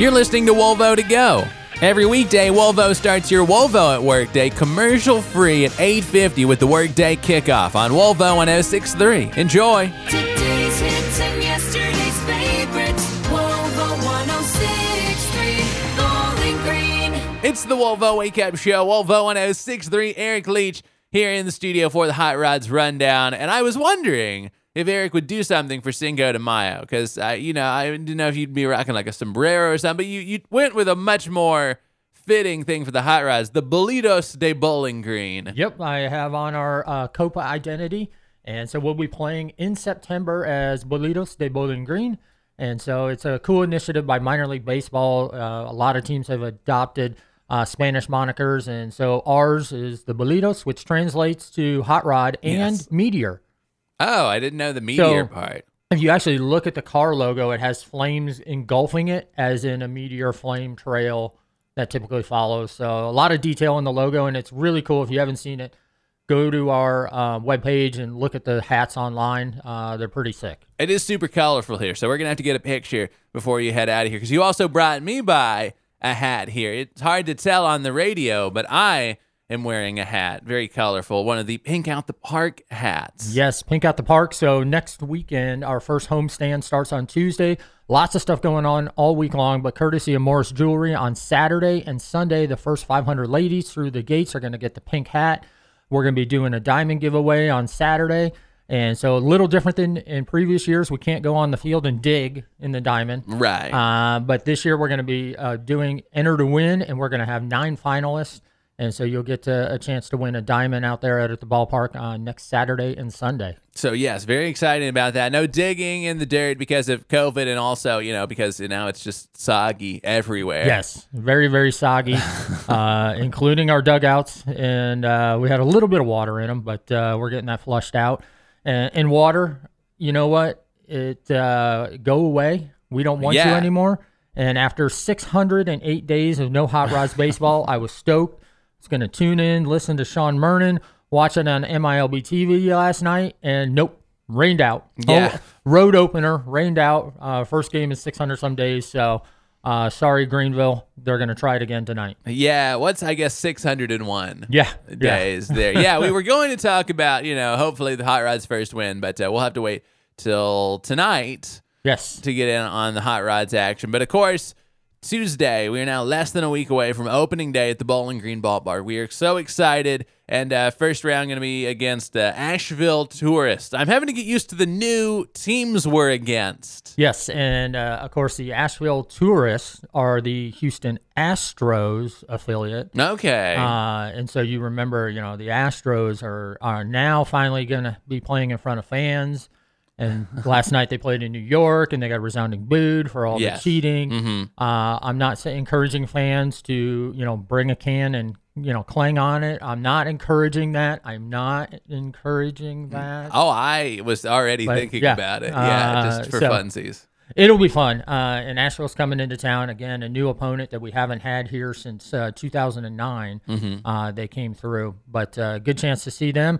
You're listening to Volvo to Go. Every weekday, Volvo starts your Volvo at Work Day commercial free at 8:50 with the Workday kickoff on Volvo 1063. Enjoy. Today's hits and yesterday's favorites. Volvo 1063, Bowling Green. It's the Volvo Wake Up Show. Volvo 1063. Eric Leach here in the studio for the Hot Rods Rundown. And I was wondering if Eric would do something for Cinco de Mayo because, uh, you know, I didn't know if you'd be rocking like a sombrero or something, but you, you went with a much more fitting thing for the Hot Rods the Bólidos de Bowling Green. Yep, I have on our uh, Copa identity. And so we'll be playing in September as Bólidos de Bowling Green. And so it's a cool initiative by minor league baseball. Uh, a lot of teams have adopted uh, Spanish monikers. And so ours is the Bólidos, which translates to Hot Rod and Yes. Meteor. Oh, I didn't know the meteor So- part. If you actually look at the car logo, it has flames engulfing it, as in a meteor flame trail that typically follows. So a lot of detail in the logo, and it's really cool. If you haven't seen it, go to our uh, webpage and look at the hats online. Uh, they're pretty sick. It is super colorful here, so we're gonna have to get a picture before you head out of here because you also brought me by a hat here. It's hard to tell on the radio, but I am wearing a hat, very colorful, one of the Pink Out the Park hats. Yes, Pink Out the Park. So next weekend, our first homestand starts on Tuesday. Lots of stuff going on all week long, but courtesy of Morris Jewelry on Saturday and Sunday, the first 500 ladies through the gates are going to get the pink hat. We're going to be doing a diamond giveaway on Saturday. And so a little different than in previous years. We can't go on the field and dig in the diamond. Right. Uh, but this year we're going to be uh, doing enter to win, and we're going to have nine finalists. And so you'll get to, a chance to win a diamond out there at, at the ballpark on next Saturday and Sunday. So yes, very excited about that. No digging in the dirt because of COVID, and also you know because now it's just soggy everywhere. Yes, very very soggy, uh, including our dugouts, and uh, we had a little bit of water in them, but uh, we're getting that flushed out. And, and water, you know what? It uh, go away. We don't want you anymore. And after 608 days of no hot rods baseball, I was stoked. Was going to tune in, listen to Sean Mernon, watch it on MILB TV last night, and nope, rained out. Yeah. Oh, road opener, rained out. Uh, first game in 600 some days. So uh, sorry, Greenville. They're going to try it again tonight. Yeah. What's I guess six hundred and one. Yeah. yeah. days there. Yeah, we were going to talk about, you know, hopefully the Hot Rods first win, but uh, we'll have to wait till tonight Yes. to get in on the Hot Rods action. But of course, Tuesday, we are now less than a week away from opening day at the Bowling Green Ballpark. We are so excited. And uh, first round going to be against uh, Asheville Tourists. I'm having to get used to the new teams we're against. Yes, and uh, of course the Asheville Tourists are the Houston Astros affiliate. Okay. Uh, and so you remember, you know, the Astros are are now finally going to be playing in front of fans. And last night they played in New York, and they got resounding booed for all Yes. the cheating. Mhm. Uh, I'm not say, encouraging fans to, you know, bring a can and you know clang on it. I'm not encouraging that. I'm not encouraging that. oh, I was already But, thinking yeah. about it. Yeah, Uh, just for so- funsies. It'll be fun. Uh, and Asheville's coming into town again, a new opponent that we haven't had here since uh, 2009. Mm-hmm. Uh, they came through, but uh, good chance to see them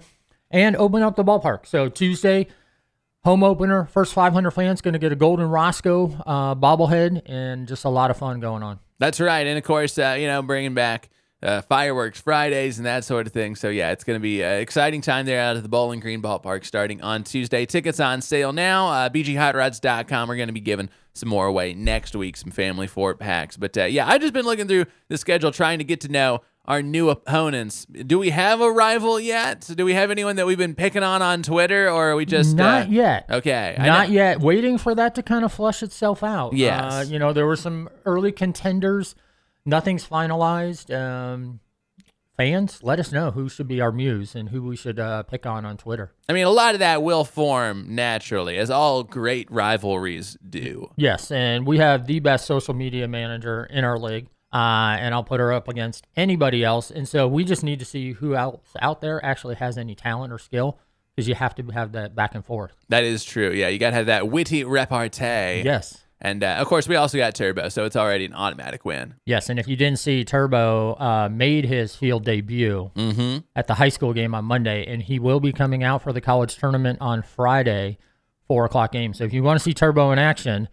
and open up the ballpark. So Tuesday, home opener, first 500 fans going to get a Golden Roscoe uh, bobblehead, and just a lot of fun going on. That's right, and of course, uh, you know, bringing back uh, fireworks Fridays and that sort of thing. So yeah, it's going to be an exciting time there out at the Bowling Green Ballpark starting on Tuesday. Tickets on sale now. Uh, BGHotRods.com. We're going to be giving some more away next week, some family four packs. But uh, yeah, I've just been looking through the schedule, trying to get to know our new opponents. Do we have a rival yet? Do we have anyone that we've been picking on on Twitter, or are we just Not uh, yet. Okay, Not yet. Waiting for that to kind of flush itself out. Yes. Uh, you know, there were some early contenders. Nothing's finalized. Um, fans, let us know who should be our muse and who we should uh, pick on on Twitter. I mean, a lot of that will form naturally, as all great rivalries do. Yes, and we have the best social media manager in our league. Uh, and I'll put her up against anybody else. And so we just need to see who else out there actually has any talent or skill because you have to have that back and forth. That is true. Yeah, you got to have that witty repartee. Yes. And uh, of course, we also got Turbo, so it's already an automatic win. Yes, and if you didn't see, Turbo uh, made his field debut Mm-hmm. at the high school game on Monday, and he will be coming out for the college tournament on Friday, four o'clock game. So if you want to see Turbo in action,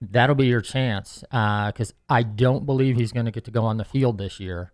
that'll be your chance because I don't believe he's going to get to go on the field this year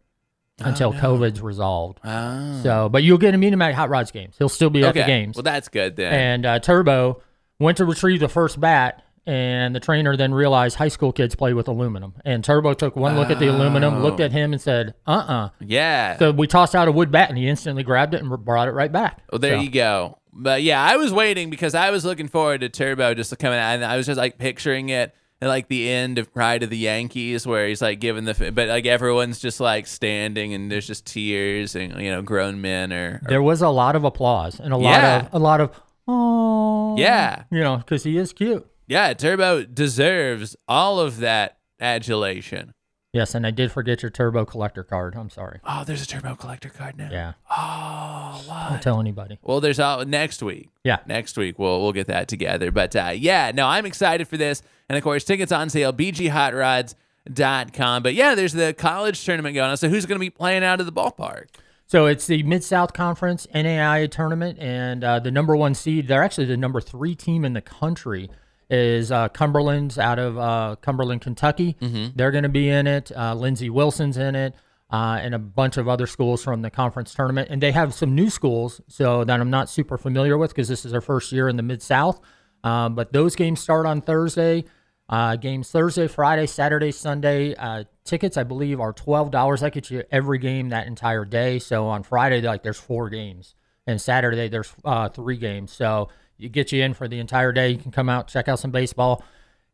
until COVID's resolved. Oh. So, but you'll get to meet him at Hot Rods games. He'll still be at the games. Well, that's good then. and uh, Turbo went to retrieve the first bat, and the trainer then realized high school kids play with aluminum. And Turbo took one look at the aluminum, looked at him, and said, "Uh, uh yeah. So we tossed out a wood bat, and he instantly grabbed it and brought it right back. Well, there So- you go. But yeah, I was waiting because I was looking forward to Turbo just coming out, and I was just like picturing it at like the end of Pride of the Yankees, where he's like giving the, but like everyone's just like standing, and there's just tears, and you know, grown men are, There was a lot of applause and a lot Yeah. of a lot of oh Yeah. you know because he is cute. yeah, Turbo deserves all of that adulation. Yes, and I did forget your Turbo collector card. I'm sorry. Oh, there's a Turbo collector card now. Yeah, Oh, don't tell anybody. Well, there's all next week. Yeah. next week we'll we'll get that together. But uh, yeah, no, I'm excited for this, and of course, tickets on sale. BGHotRods.com. But yeah, there's the college tournament going on. So who's going to be playing out of the ballpark? So it's the Mid South Conference NAIA tournament, and uh, the number one seed, they're actually the number three team in the country, is uh, Cumberland's out of uh, Cumberland, Kentucky. They're going to be in it. Uh, Lindsey Wilson's in it, uh, and a bunch of other schools from the conference tournament. And they have some new schools, so that I'm not super familiar with because this is their first year in the Mid South. Um, but those games start on Thursday. Uh, games Thursday, Friday, Saturday, Sunday. Uh, tickets, I believe, are twelve dollars. That gets you every game that entire day. So on Friday, like there's four games, and Saturday there's uh, three games. So it get you in for the entire day. You can come out, check out some baseball,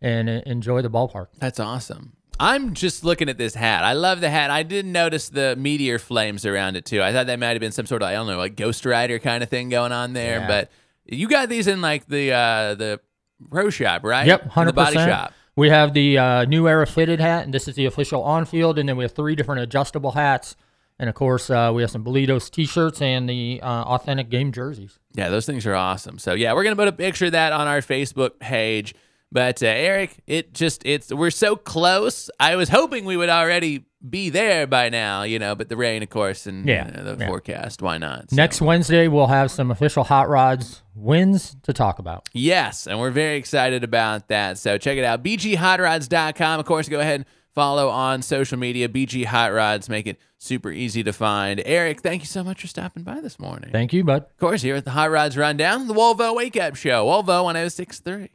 and uh, enjoy the ballpark. That's awesome. I'm just looking at this hat. I love the hat. I didn't notice the meteor flames around it too. I thought that might have been some sort of I don't know, like Ghost Rider kind of thing going on there. Yeah. But you got these in like the uh the pro shop, right? Yep, hundred The body shop. We have the uh, new era fitted hat, and this is the official on field. And then we have three different adjustable hats, and of course uh, we have some Bólidos t-shirts and the uh, authentic game jerseys. Yeah, those things are awesome. So yeah, we're gonna put a picture of that on our Facebook page. But uh, Eric, it just it's we're so close. I was hoping we would already be there by now, you know, but the rain, of course, and Yeah, uh, the yeah. forecast. Why not? So- Next Wednesday, we'll have some official Hot Rods wins to talk about. Yes, and we're very excited about that. So check it out, bghotrods.com. Of course, go ahead and follow on social media. BG Hot Rods make it super easy to find. Eric, thank you so much for stopping by this morning. Thank you, bud. of course, here at the Hot Rods Rundown, the Volvo Wake Up Show, Volvo 1063.